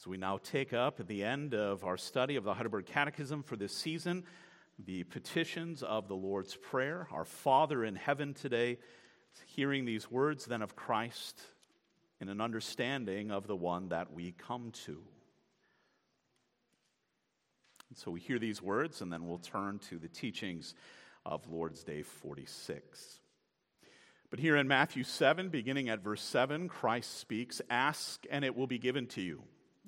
As we now take up at the end of our study of the Heidelberg Catechism for this season, the petitions of the Lord's Prayer, our Father in heaven today, hearing these words then of Christ in an understanding of the one that we come to. And so we hear these words, and then we'll turn to the teachings of Lord's Day 46. But here in Matthew 7, beginning at verse 7, Christ speaks Ask, and it will be given to you.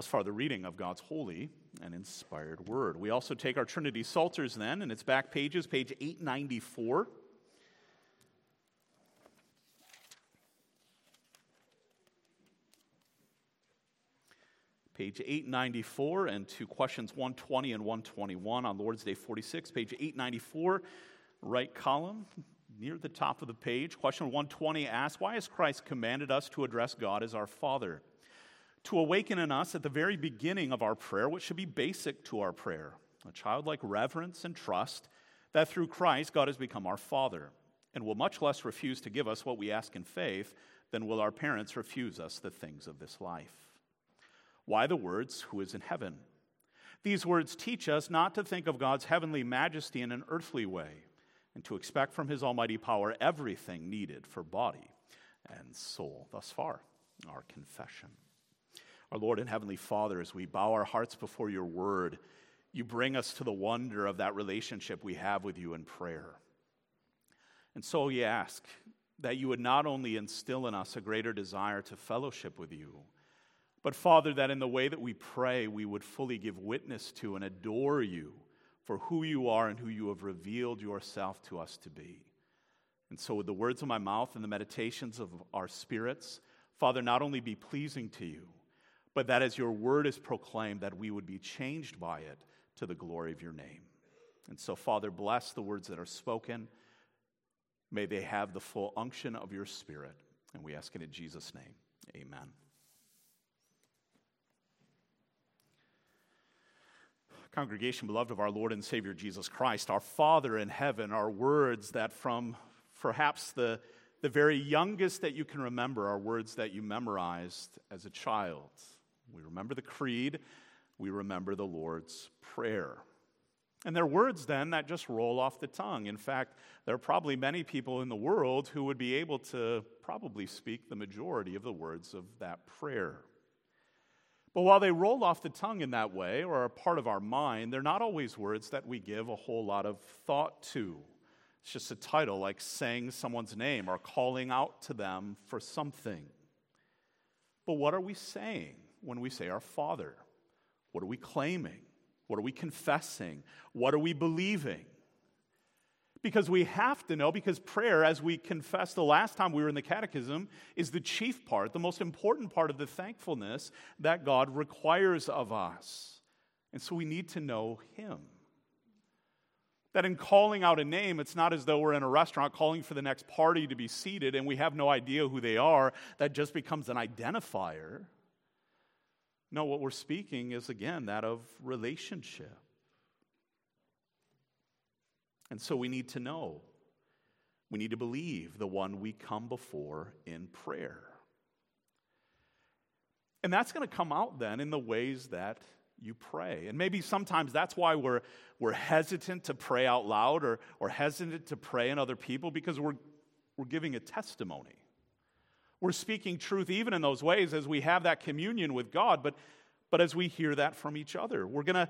Thus far, the reading of God's holy and inspired word. We also take our Trinity Psalters then, and its back pages, page 894. Page 894 and to questions 120 and 121 on Lord's Day 46. Page 894, right column, near the top of the page. Question 120 asks Why has Christ commanded us to address God as our Father? To awaken in us at the very beginning of our prayer what should be basic to our prayer a childlike reverence and trust that through Christ God has become our Father and will much less refuse to give us what we ask in faith than will our parents refuse us the things of this life. Why the words, Who is in heaven? These words teach us not to think of God's heavenly majesty in an earthly way and to expect from his almighty power everything needed for body and soul. Thus far, our confession. Our Lord and Heavenly Father, as we bow our hearts before your word, you bring us to the wonder of that relationship we have with you in prayer. And so we ask that you would not only instill in us a greater desire to fellowship with you, but Father, that in the way that we pray, we would fully give witness to and adore you for who you are and who you have revealed yourself to us to be. And so, with the words of my mouth and the meditations of our spirits, Father, not only be pleasing to you, but that as your word is proclaimed, that we would be changed by it to the glory of your name. And so, Father, bless the words that are spoken. May they have the full unction of your Spirit. And we ask it in Jesus' name. Amen. Congregation, beloved of our Lord and Savior Jesus Christ, our Father in heaven are words that from perhaps the, the very youngest that you can remember are words that you memorized as a child. We remember the creed, we remember the Lord's Prayer. And they're words then that just roll off the tongue. In fact, there are probably many people in the world who would be able to probably speak the majority of the words of that prayer. But while they roll off the tongue in that way or are part of our mind, they're not always words that we give a whole lot of thought to. It's just a title like saying someone's name or calling out to them for something. But what are we saying? When we say our Father? What are we claiming? What are we confessing? What are we believing? Because we have to know, because prayer, as we confessed the last time we were in the catechism, is the chief part, the most important part of the thankfulness that God requires of us. And so we need to know Him. That in calling out a name, it's not as though we're in a restaurant calling for the next party to be seated and we have no idea who they are. That just becomes an identifier. No, what we're speaking is again that of relationship. And so we need to know. We need to believe the one we come before in prayer. And that's going to come out then in the ways that you pray. And maybe sometimes that's why we're, we're hesitant to pray out loud or, or hesitant to pray in other people because we're, we're giving a testimony. We're speaking truth even in those ways as we have that communion with God, but, but as we hear that from each other. We're going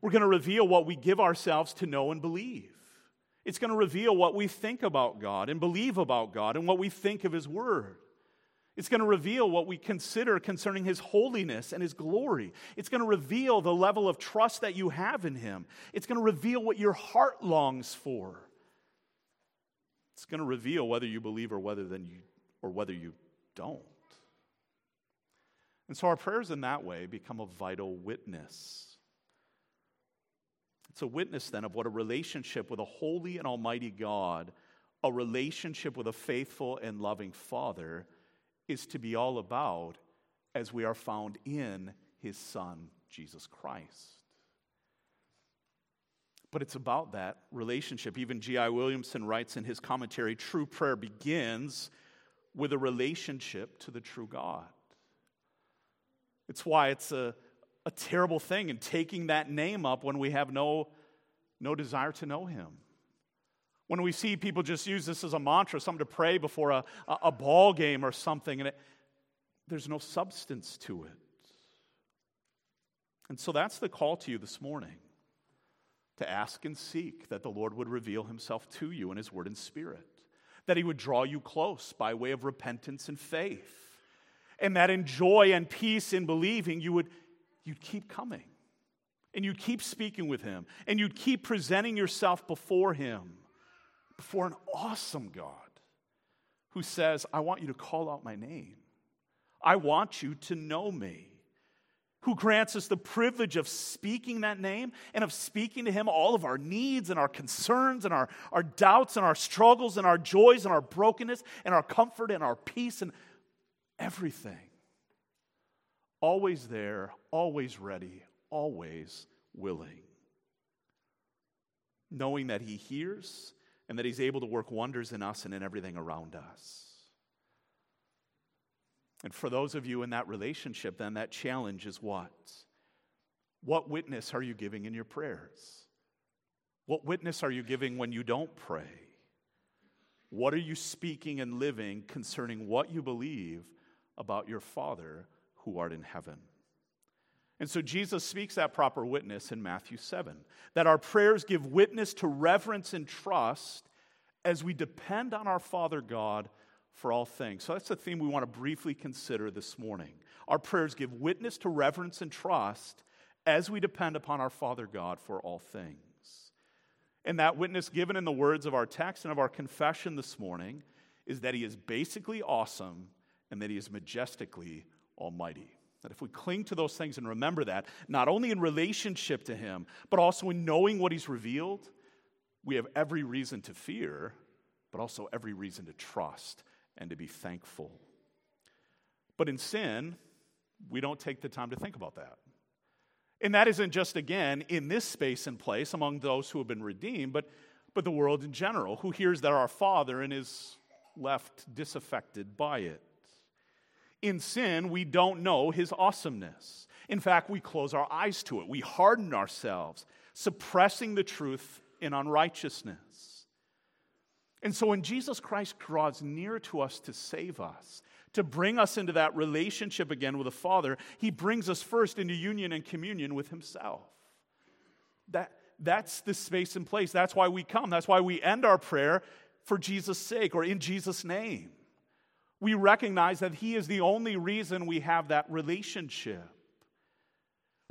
we're going to reveal what we give ourselves to know and believe. It's going to reveal what we think about God and believe about God and what we think of His Word. It's going to reveal what we consider concerning His holiness and His glory. It's going to reveal the level of trust that you have in Him. It's going to reveal what your heart longs for. It's going to reveal whether you believe or whether, then you, or whether you don't. And so our prayers in that way become a vital witness. It's a witness then of what a relationship with a holy and almighty God, a relationship with a faithful and loving Father, is to be all about as we are found in his Son, Jesus Christ. But it's about that relationship. Even G.I. Williamson writes in his commentary true prayer begins with a relationship to the true God. It's why it's a, a terrible thing in taking that name up when we have no, no desire to know him. When we see people just use this as a mantra, something to pray before a, a, a ball game or something, and it, there's no substance to it. And so that's the call to you this morning to ask and seek that the Lord would reveal himself to you in his word and spirit, that he would draw you close by way of repentance and faith, and that in joy and peace in believing, you would you'd keep coming. And you'd keep speaking with him. And you'd keep presenting yourself before him, before an awesome God who says, I want you to call out my name. I want you to know me who grants us the privilege of speaking that name and of speaking to Him all of our needs and our concerns and our, our doubts and our struggles and our joys and our brokenness and our comfort and our peace and everything. Always there, always ready, always willing. Knowing that He hears and that He's able to work wonders in us and in everything around us. And for those of you in that relationship, then that challenge is what? What witness are you giving in your prayers? What witness are you giving when you don't pray? What are you speaking and living concerning what you believe about your Father who art in heaven? And so Jesus speaks that proper witness in Matthew 7 that our prayers give witness to reverence and trust as we depend on our Father God for all things. So that's the theme we want to briefly consider this morning. Our prayers give witness to reverence and trust as we depend upon our Father God for all things. And that witness given in the words of our text and of our confession this morning is that He is basically awesome and that He is majestically almighty. That if we cling to those things and remember that, not only in relationship to Him, but also in knowing what He's revealed, we have every reason to fear, but also every reason to trust and to be thankful. But in sin, we don't take the time to think about that. And that isn't just, again, in this space and place among those who have been redeemed, but, but the world in general, who hears that our Father and is left disaffected by it. In sin, we don't know his awesomeness. In fact, we close our eyes to it. We harden ourselves, suppressing the truth in unrighteousness. And so when Jesus Christ draws near to us to save us, to bring us into that relationship again with the Father, he brings us first into union and communion with himself. That, that's the space and place. That's why we come. That's why we end our prayer for Jesus' sake or in Jesus' name. We recognize that he is the only reason we have that relationship.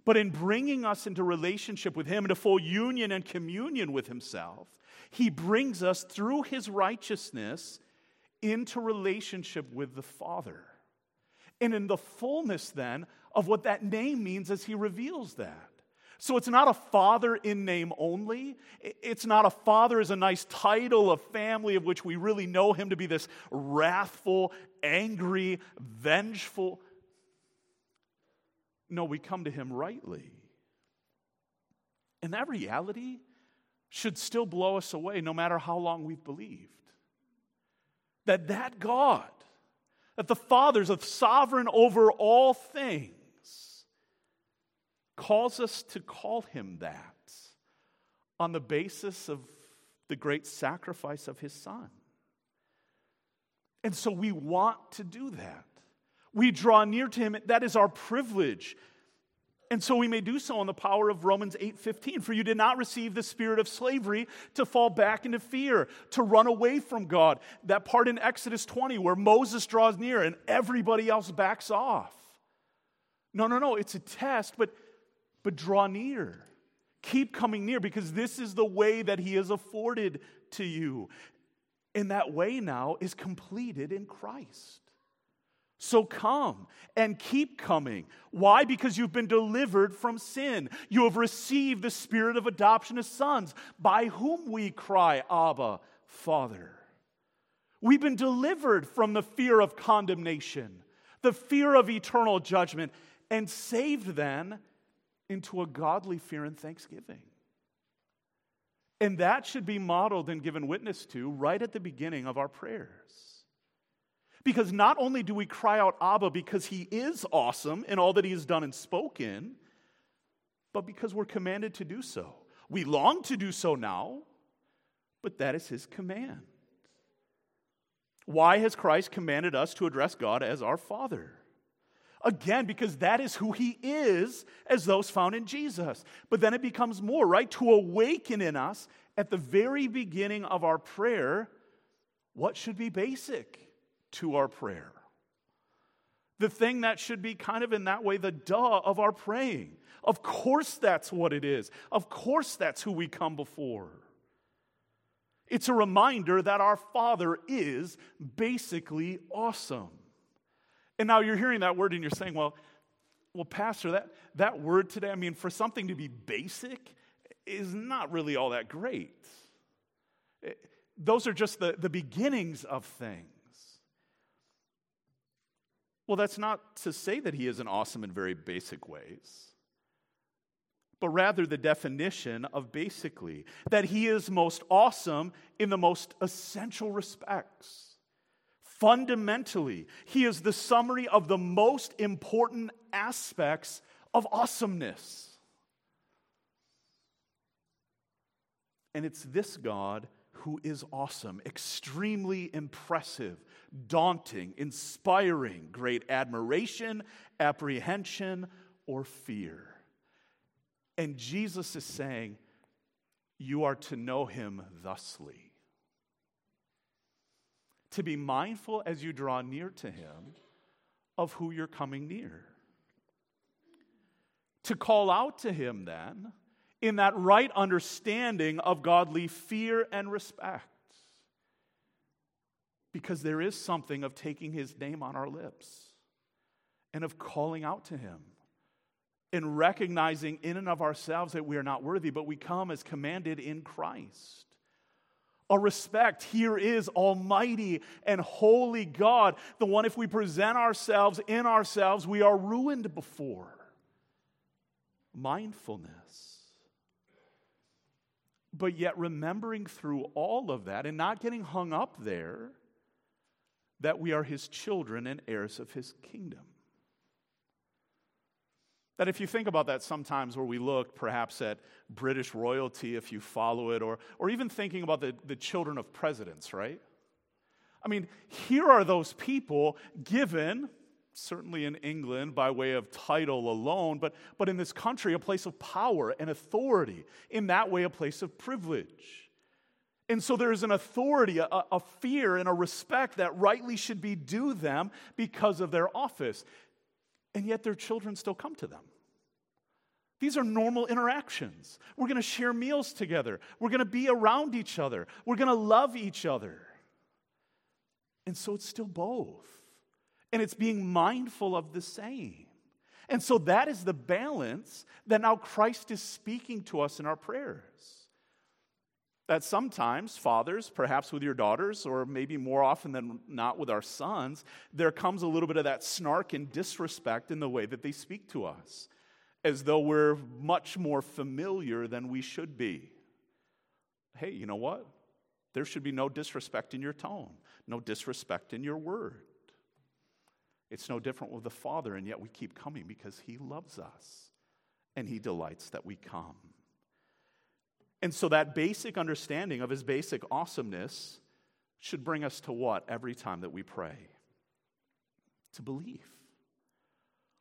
But in bringing us into relationship with him, into full union and communion with himself, he brings us through his righteousness into relationship with the Father. And in the fullness then of what that name means as he reveals that. So it's not a father in name only. It's not a father as a nice title of family of which we really know him to be this wrathful, angry, vengeful. No, we come to him rightly. And that reality should still blow us away no matter how long we've believed. That that God, that the Father's of sovereign over all things, calls us to call him that on the basis of the great sacrifice of his Son. And so we want to do that. We draw near to him. That is our privilege. And so we may do so in the power of Romans 8:15. For you did not receive the spirit of slavery to fall back into fear, to run away from God. That part in Exodus 20 where Moses draws near and everybody else backs off. No, no, no, it's a test, but but draw near. Keep coming near because this is the way that he has afforded to you. And that way now is completed in Christ. So come and keep coming. Why? Because you've been delivered from sin. You have received the spirit of adoption as sons, by whom we cry, Abba, Father. We've been delivered from the fear of condemnation, the fear of eternal judgment, and saved then into a godly fear and thanksgiving. And that should be modeled and given witness to right at the beginning of our prayers. Because not only do we cry out Abba because he is awesome in all that he has done and spoken, but because we're commanded to do so. We long to do so now, but that is his command. Why has Christ commanded us to address God as our Father? Again, because that is who he is as those found in Jesus. But then it becomes more, right? To awaken in us at the very beginning of our prayer what should be basic to our prayer. The thing that should be kind of in that way the duh of our praying. Of course, that's what it is. Of course, that's who we come before. It's a reminder that our Father is basically awesome. And now you're hearing that word and you're saying, well, well, Pastor, that, that word today, I mean, for something to be basic is not really all that great. It, those are just the, the beginnings of things. Well, that's not to say that he isn't awesome in very basic ways but rather the definition of basically that he is most awesome in the most essential respects. Fundamentally, he is the summary of the most important aspects of awesomeness. And it's this God who is awesome, extremely impressive, daunting, inspiring, great admiration, apprehension, or fear. And Jesus is saying, You are to know him thusly. To be mindful as you draw near to him of who you're coming near. To call out to him then in that right understanding of godly fear and respect. Because there is something of taking his name on our lips and of calling out to him and recognizing in and of ourselves that we are not worthy, but we come as commanded in Christ. A respect here is Almighty and Holy God, the one if we present ourselves in ourselves, we are ruined before. Mindfulness. But yet, remembering through all of that and not getting hung up there, that we are His children and heirs of His kingdom. That if you think about that sometimes where we look perhaps at British royalty, if you follow it, or, or even thinking about the, the children of presidents, right? I mean, here are those people given, certainly in England by way of title alone, but, but in this country, a place of power and authority. In that way, a place of privilege. And so there's an authority, a, a, fear, and a respect that rightly should be due them because of their office and yet their children still come to them. These are normal interactions. We're going to share meals together. We're going to be around each other. We're going to love each other. And so it's still both. And it's being mindful of the same. And so that is the balance that now Christ is speaking to us in our prayers that sometimes fathers, perhaps with your daughters, or maybe more often than not with our sons, there comes a little bit of that snark and disrespect in the way that they speak to us, as though we're much more familiar than we should be. Hey, you know what? There should be no disrespect in your tone, no disrespect in your word. It's no different with the Father, and yet we keep coming because He loves us and He delights that we come. And so that basic understanding of his basic awesomeness should bring us to what every time that we pray? To believe.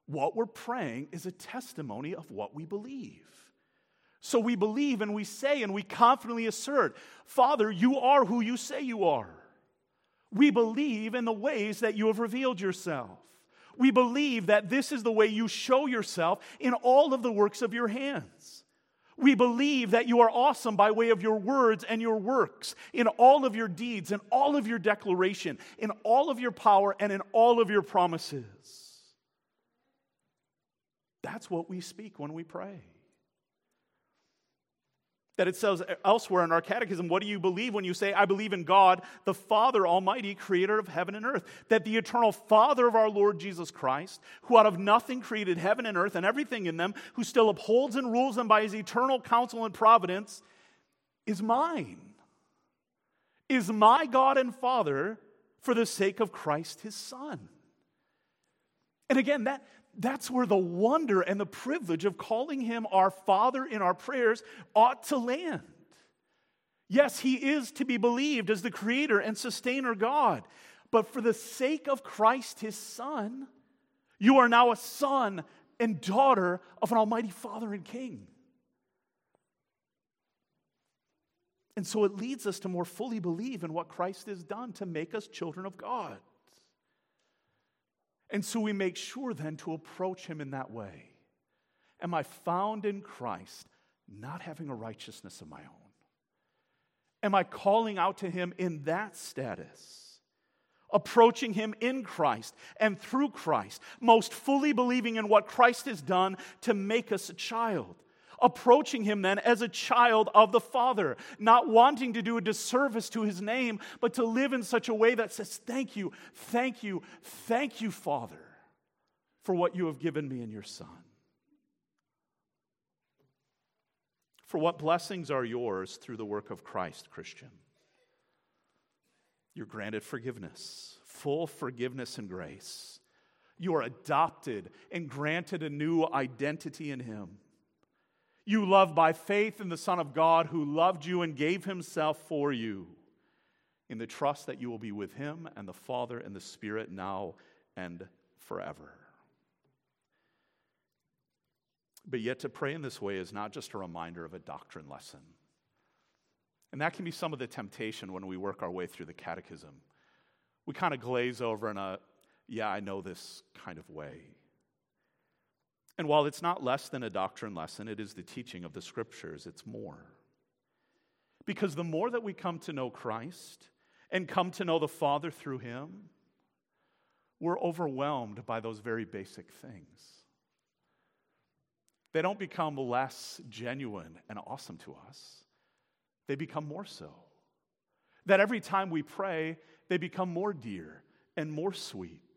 What we're praying is a testimony of what we believe. So we believe and we say and we confidently assert, Father, you are who you say you are. We believe in the ways that you have revealed yourself. We believe that this is the way you show yourself in all of the works of your hands. We believe that you are awesome by way of your words and your works, in all of your deeds, in all of your declaration, in all of your power, and in all of your promises. That's what we speak when we pray that it says elsewhere in our catechism, what do you believe when you say, I believe in God, the Father Almighty, creator of heaven and earth? That the eternal Father of our Lord Jesus Christ, who out of nothing created heaven and earth and everything in them, who still upholds and rules them by his eternal counsel and providence, is mine, is my God and Father for the sake of Christ his Son. And again, that, that's where the wonder and the privilege of calling him our Father in our prayers ought to land. Yes, he is to be believed as the creator and sustainer God, but for the sake of Christ, his Son, you are now a son and daughter of an Almighty Father and King. And so it leads us to more fully believe in what Christ has done to make us children of God. And so we make sure then to approach him in that way. Am I found in Christ, not having a righteousness of my own? Am I calling out to him in that status? Approaching him in Christ and through Christ, most fully believing in what Christ has done to make us a child approaching him then as a child of the Father, not wanting to do a disservice to his name, but to live in such a way that says, Thank you, thank you, thank you, Father, for what you have given me in your Son. For what blessings are yours through the work of Christ, Christian? You're granted forgiveness, full forgiveness and grace. You are adopted and granted a new identity in Him. You love by faith in the Son of God who loved you and gave himself for you, in the trust that you will be with him and the Father and the Spirit now and forever. But yet, to pray in this way is not just a reminder of a doctrine lesson. And that can be some of the temptation when we work our way through the catechism. We kind of glaze over in a, yeah, I know this kind of way. And while it's not less than a doctrine lesson, it is the teaching of the scriptures, it's more. Because the more that we come to know Christ and come to know the Father through Him, we're overwhelmed by those very basic things. They don't become less genuine and awesome to us, they become more so. That every time we pray, they become more dear and more sweet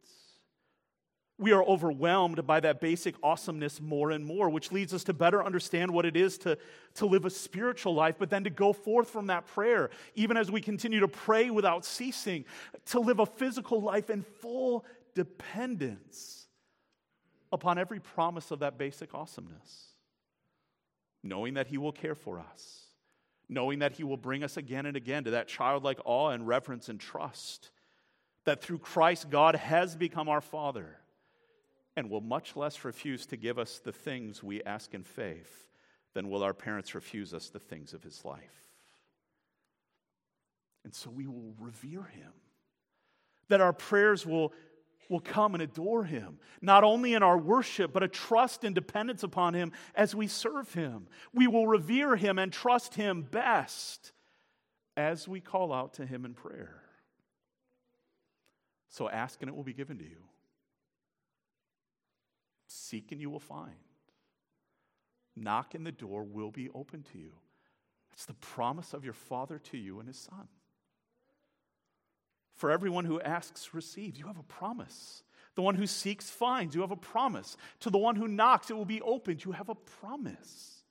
we are overwhelmed by that basic awesomeness more and more, which leads us to better understand what it is to, to live a spiritual life, but then to go forth from that prayer, even as we continue to pray without ceasing, to live a physical life in full dependence upon every promise of that basic awesomeness. Knowing that He will care for us, knowing that He will bring us again and again to that childlike awe and reverence and trust. That through Christ, God has become our Father and will much less refuse to give us the things we ask in faith than will our parents refuse us the things of his life. And so we will revere him. That our prayers will, will come and adore him, not only in our worship, but a trust and dependence upon him as we serve him. We will revere him and trust him best as we call out to him in prayer. So ask and it will be given to you. Seek and you will find. Knock and the door will be open to you. It's the promise of your Father to you and His Son. For everyone who asks receives. You have a promise. The one who seeks finds. You have a promise. To the one who knocks, it will be opened. You have a promise.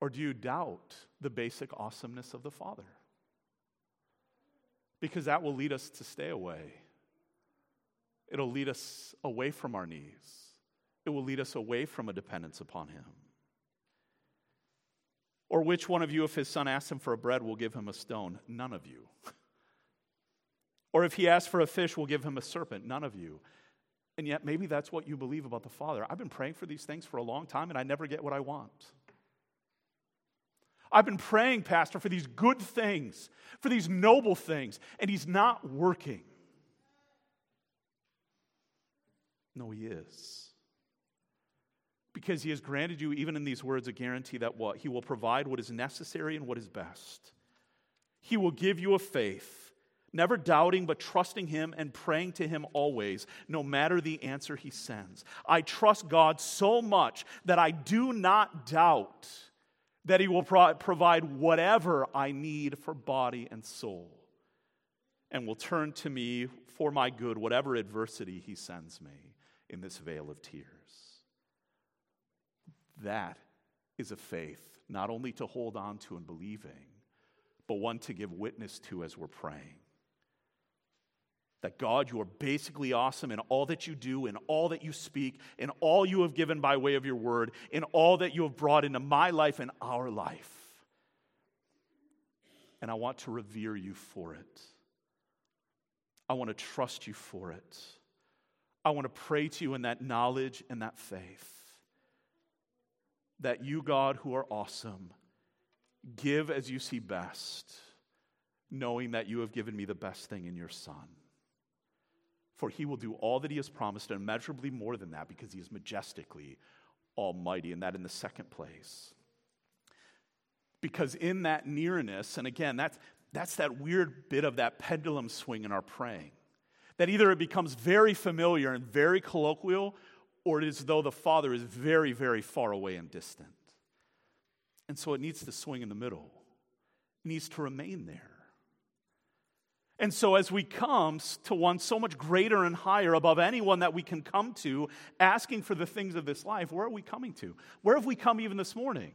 Or do you doubt the basic awesomeness of the Father? Because that will lead us to stay away It'll lead us away from our knees. It will lead us away from a dependence upon Him. Or which one of you, if his son asks him for a bread, will give him a stone? None of you. or if he asks for a fish, will give him a serpent? None of you. And yet, maybe that's what you believe about the Father. I've been praying for these things for a long time, and I never get what I want. I've been praying, Pastor, for these good things, for these noble things, and He's not working. No, He is. Because he has granted you, even in these words, a guarantee that what? He will provide what is necessary and what is best. He will give you a faith, never doubting, but trusting him and praying to him always, no matter the answer he sends. I trust God so much that I do not doubt that he will pro- provide whatever I need for body and soul and will turn to me for my good, whatever adversity he sends me in this vale of tears. That is a faith not only to hold on to and believing, but one to give witness to as we're praying. That God, you are basically awesome in all that you do, in all that you speak, in all you have given by way of your word, in all that you have brought into my life and our life. And I want to revere you for it. I want to trust you for it. I want to pray to you in that knowledge and that faith. That you, God, who are awesome, give as you see best, knowing that you have given me the best thing in your Son. For he will do all that he has promised, and immeasurably more than that, because he is majestically almighty, and that in the second place. Because in that nearness, and again, that's, that's that weird bit of that pendulum swing in our praying. That either it becomes very familiar and very colloquial, or it is though the Father is very, very far away and distant. And so it needs to swing in the middle, it needs to remain there. And so, as we come to one so much greater and higher above anyone that we can come to, asking for the things of this life, where are we coming to? Where have we come even this morning?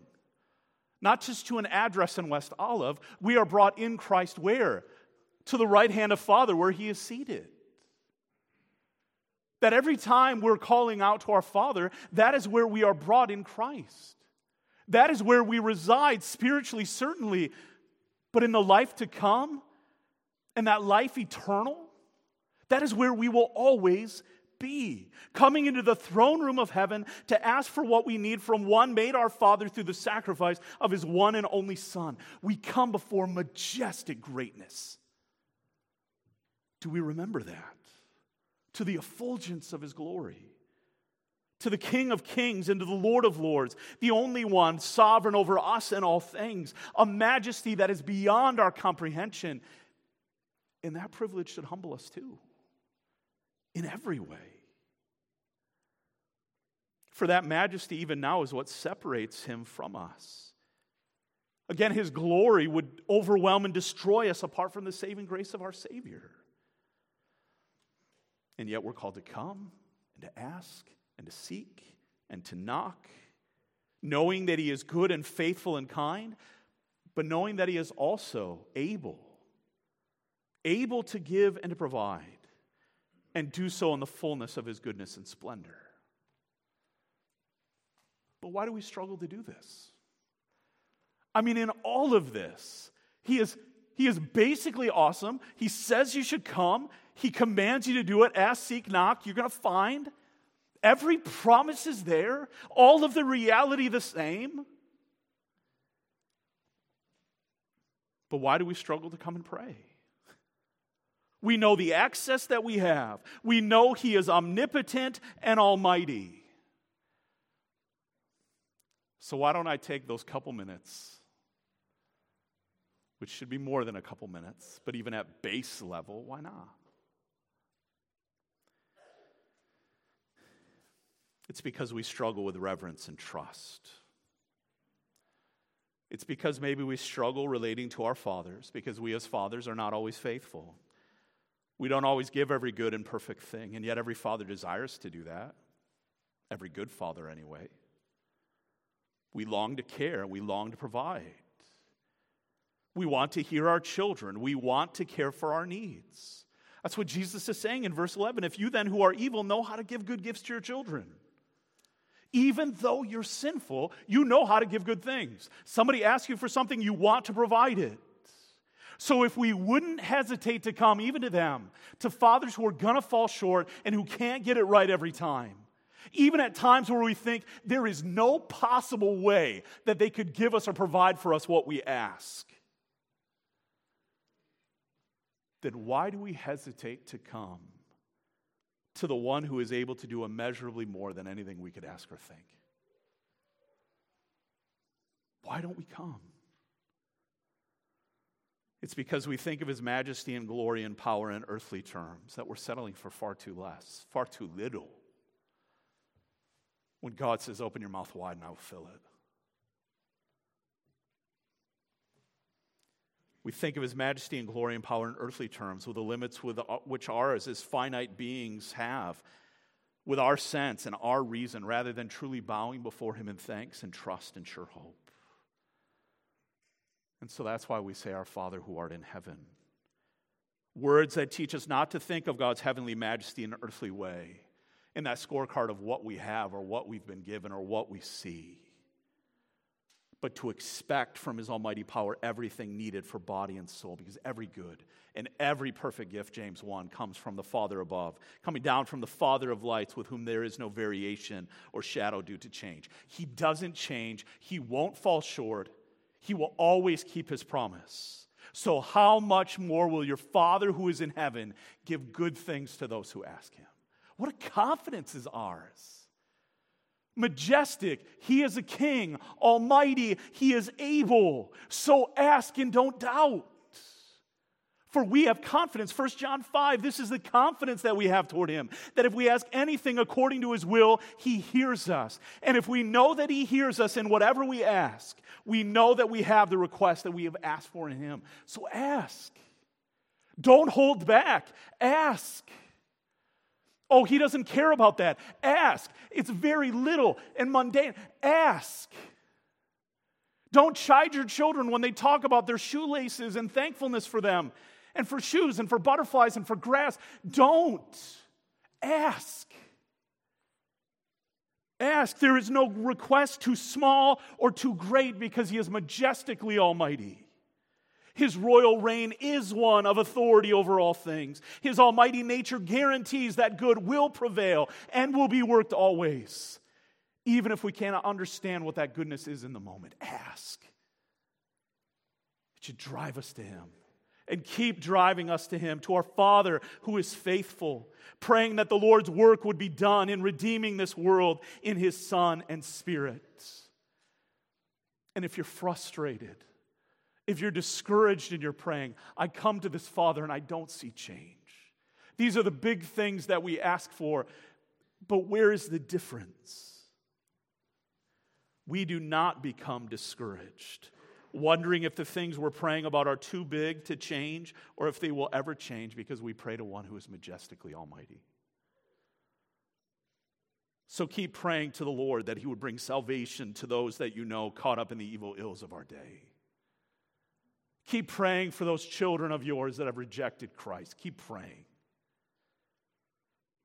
not just to an address in West Olive. We are brought in Christ where? To the right hand of Father, where He is seated. That every time we're calling out to our Father, that is where we are brought in Christ. That is where we reside spiritually, certainly, but in the life to come and that life eternal, that is where we will always be. Coming into the throne room of heaven to ask for what we need from one made our Father through the sacrifice of his one and only Son. We come before majestic greatness. Do we remember that? To the effulgence of his glory. To the King of kings and to the Lord of lords, the only one sovereign over us and all things, a majesty that is beyond our comprehension. And that privilege should humble us too in every way. For that majesty, even now, is what separates him from us. Again, his glory would overwhelm and destroy us apart from the saving grace of our Savior. And yet we're called to come and to ask and to seek and to knock, knowing that he is good and faithful and kind, but knowing that he is also able, able to give and to provide and do so in the fullness of his goodness and splendor. But why do we struggle to do this? I mean, in all of this, he is, he is basically awesome. He says you should come, he commands you to do it. Ask, seek, knock. You're going to find. Every promise is there, all of the reality the same. But why do we struggle to come and pray? We know the access that we have. We know He is omnipotent and almighty. So, why don't I take those couple minutes, which should be more than a couple minutes, but even at base level, why not? It's because we struggle with reverence and trust. It's because maybe we struggle relating to our fathers, because we as fathers are not always faithful. We don't always give every good and perfect thing, and yet every father desires to do that. Every good father, anyway. We long to care, we long to provide. We want to hear our children, we want to care for our needs. That's what Jesus is saying in verse 11. If you then, who are evil, know how to give good gifts to your children, even though you're sinful, you know how to give good things. Somebody asks you for something, you want to provide it. So, if we wouldn't hesitate to come even to them, to fathers who are going to fall short and who can't get it right every time, even at times where we think there is no possible way that they could give us or provide for us what we ask, then why do we hesitate to come to the one who is able to do immeasurably more than anything we could ask or think. Why don't we come? It's because we think of his majesty and glory and power in earthly terms that we're settling for far too less, far too little. When God says, Open your mouth wide and I will fill it. We think of his majesty and glory and power in earthly terms, with the limits with, uh, which ours as finite beings have, with our sense and our reason, rather than truly bowing before him in thanks and trust and sure hope. And so that's why we say, Our Father who art in heaven. Words that teach us not to think of God's heavenly majesty in an earthly way, in that scorecard of what we have or what we've been given or what we see but to expect from his almighty power everything needed for body and soul, because every good and every perfect gift, James 1, comes from the Father above, coming down from the Father of lights, with whom there is no variation or shadow due to change. He doesn't change, he won't fall short, he will always keep his promise. So, how much more will your Father who is in heaven give good things to those who ask him? What a confidence is ours majestic. He is a king, almighty. He is able. So ask and don't doubt. For we have confidence. 1 John 5, this is the confidence that we have toward him. That if we ask anything according to his will, he hears us. And if we know that he hears us in whatever we ask, we know that we have the request that we have asked for in him. So ask. Don't hold back. Ask. Oh, he doesn't care about that. Ask. It's very little and mundane. Ask. Don't chide your children when they talk about their shoelaces and thankfulness for them and for shoes and for butterflies and for grass. Don't. Ask. Ask. There is no request too small or too great because he is majestically almighty. His royal reign is one of authority over all things. His almighty nature guarantees that good will prevail and will be worked always. Even if we cannot understand what that goodness is in the moment, ask. It should drive us to Him and keep driving us to Him, to our Father who is faithful, praying that the Lord's work would be done in redeeming this world in His Son and Spirit. And if you're frustrated, if you're discouraged in your praying, I come to this Father and I don't see change. These are the big things that we ask for, but where is the difference? We do not become discouraged, wondering if the things we're praying about are too big to change or if they will ever change because we pray to one who is majestically almighty. So keep praying to the Lord that He would bring salvation to those that you know caught up in the evil ills of our day. Keep praying for those children of yours that have rejected Christ. Keep praying.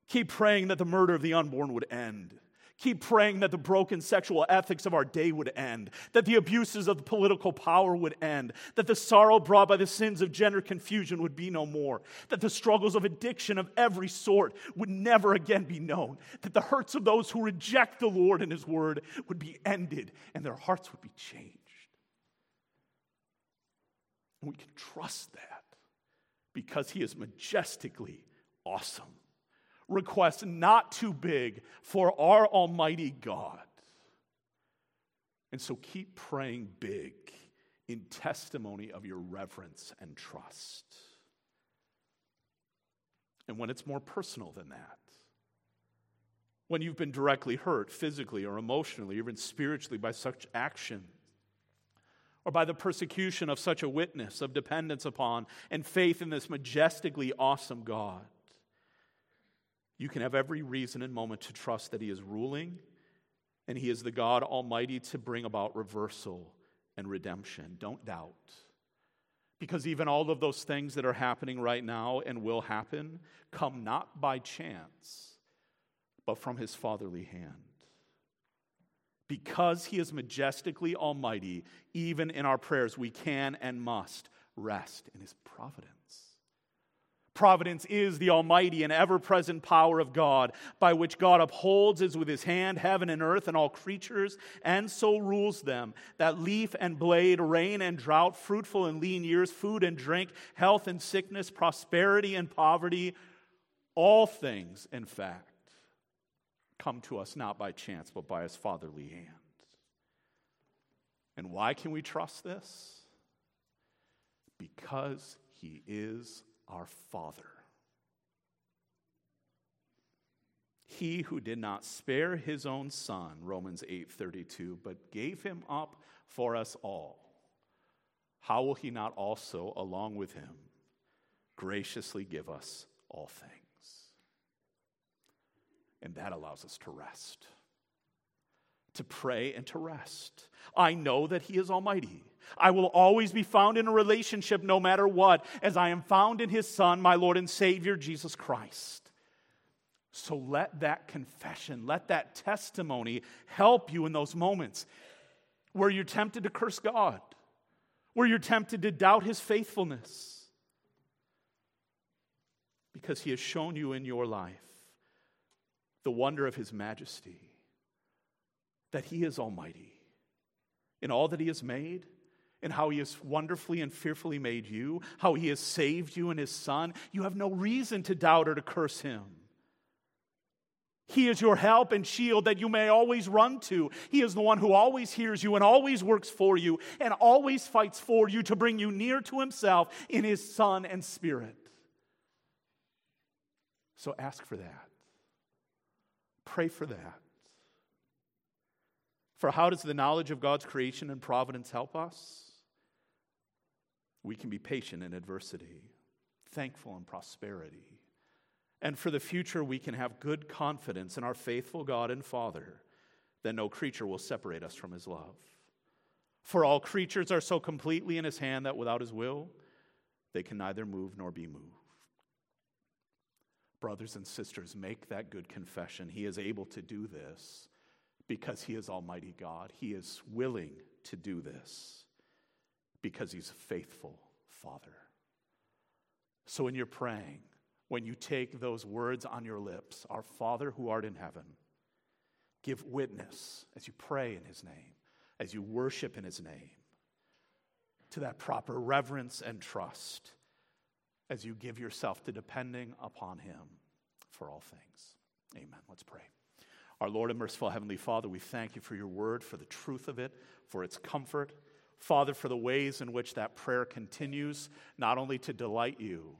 Keep praying that the murder of the unborn would end. Keep praying that the broken sexual ethics of our day would end, that the abuses of the political power would end, that the sorrow brought by the sins of gender confusion would be no more, that the struggles of addiction of every sort would never again be known, that the hurts of those who reject the Lord and His word would be ended and their hearts would be changed. And we can trust that because he is majestically awesome. Request not too big for our Almighty God. And so keep praying big in testimony of your reverence and trust. And when it's more personal than that, when you've been directly hurt physically or emotionally, or even spiritually by such action, or by the persecution of such a witness of dependence upon and faith in this majestically awesome God. You can have every reason and moment to trust that He is ruling and He is the God Almighty to bring about reversal and redemption. Don't doubt. Because even all of those things that are happening right now and will happen come not by chance, but from His fatherly hand because he is majestically almighty, even in our prayers, we can and must rest in his providence. Providence is the almighty and ever present power of God, by which God upholds as with his hand heaven and earth and all creatures, and so rules them, that leaf and blade, rain and drought, fruitful and lean years, food and drink, health and sickness, prosperity and poverty, all things, in fact come to us not by chance, but by his fatherly hand. And why can we trust this? Because he is our Father. He who did not spare his own son, Romans 8:32, but gave him up for us all. How will he not also along with him graciously give us all things? And that allows us to rest. To pray and to rest. I know that he is almighty. I will always be found in a relationship no matter what, as I am found in his Son, my Lord and Savior, Jesus Christ. So let that confession, let that testimony help you in those moments where you're tempted to curse God, where you're tempted to doubt his faithfulness. Because he has shown you in your life the wonder of his majesty, that he is almighty in all that he has made and how he has wonderfully and fearfully made you, how he has saved you in his son, you have no reason to doubt or to curse him. He is your help and shield that you may always run to. He is the one who always hears you and always works for you and always fights for you to bring you near to himself in his Son and Spirit. So ask for that. Pray for that. For how does the knowledge of God's creation and providence help us? we can be patient in adversity, thankful in prosperity. And for the future, we can have good confidence in our faithful God and Father that no creature will separate us from his love. For all creatures are so completely in his hand that without his will, they can neither move nor be moved. Brothers and sisters, make that good confession. He is able to do this because he is Almighty God. He is willing to do this because he's a faithful Father. So when you're praying, when you take those words on your lips, Our Father who art in heaven, give witness as you pray in his name, as you worship in his name, to that proper reverence and trust as you give yourself to depending upon him for all things. Amen. Let's pray. Our Lord and merciful Heavenly Father, we thank you for your word, for the truth of it, for its comfort. Father, for the ways in which that prayer continues, not only to delight you,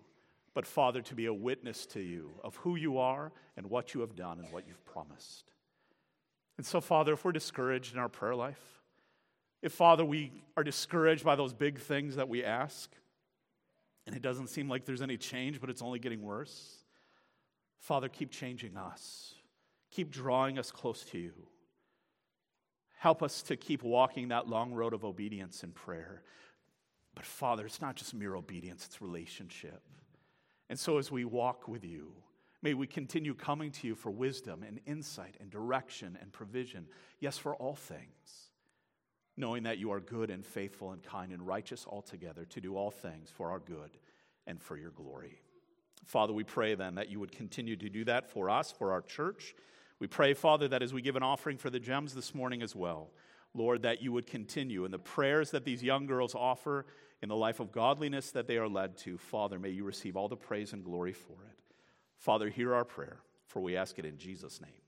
but Father, to be a witness to you of who you are and what you have done and what you've promised. And so, Father, if we're discouraged in our prayer life, if, Father, we are discouraged by those big things that we ask, and it doesn't seem like there's any change, but it's only getting worse, Father, keep changing us. Keep drawing us close to you. Help us to keep walking that long road of obedience and prayer. But Father, it's not just mere obedience, it's relationship. And so as we walk with you, may we continue coming to you for wisdom and insight and direction and provision. Yes, for all things, knowing that you are good and faithful and kind and righteous altogether to do all things for our good and for your glory. Father, we pray then that you would continue to do that for us, for our church we pray, Father, that as we give an offering for the gems this morning as well, Lord, that you would continue in the prayers that these young girls offer in the life of godliness that they are led to. Father, may you receive all the praise and glory for it. Father, hear our prayer, for we ask it in Jesus' name.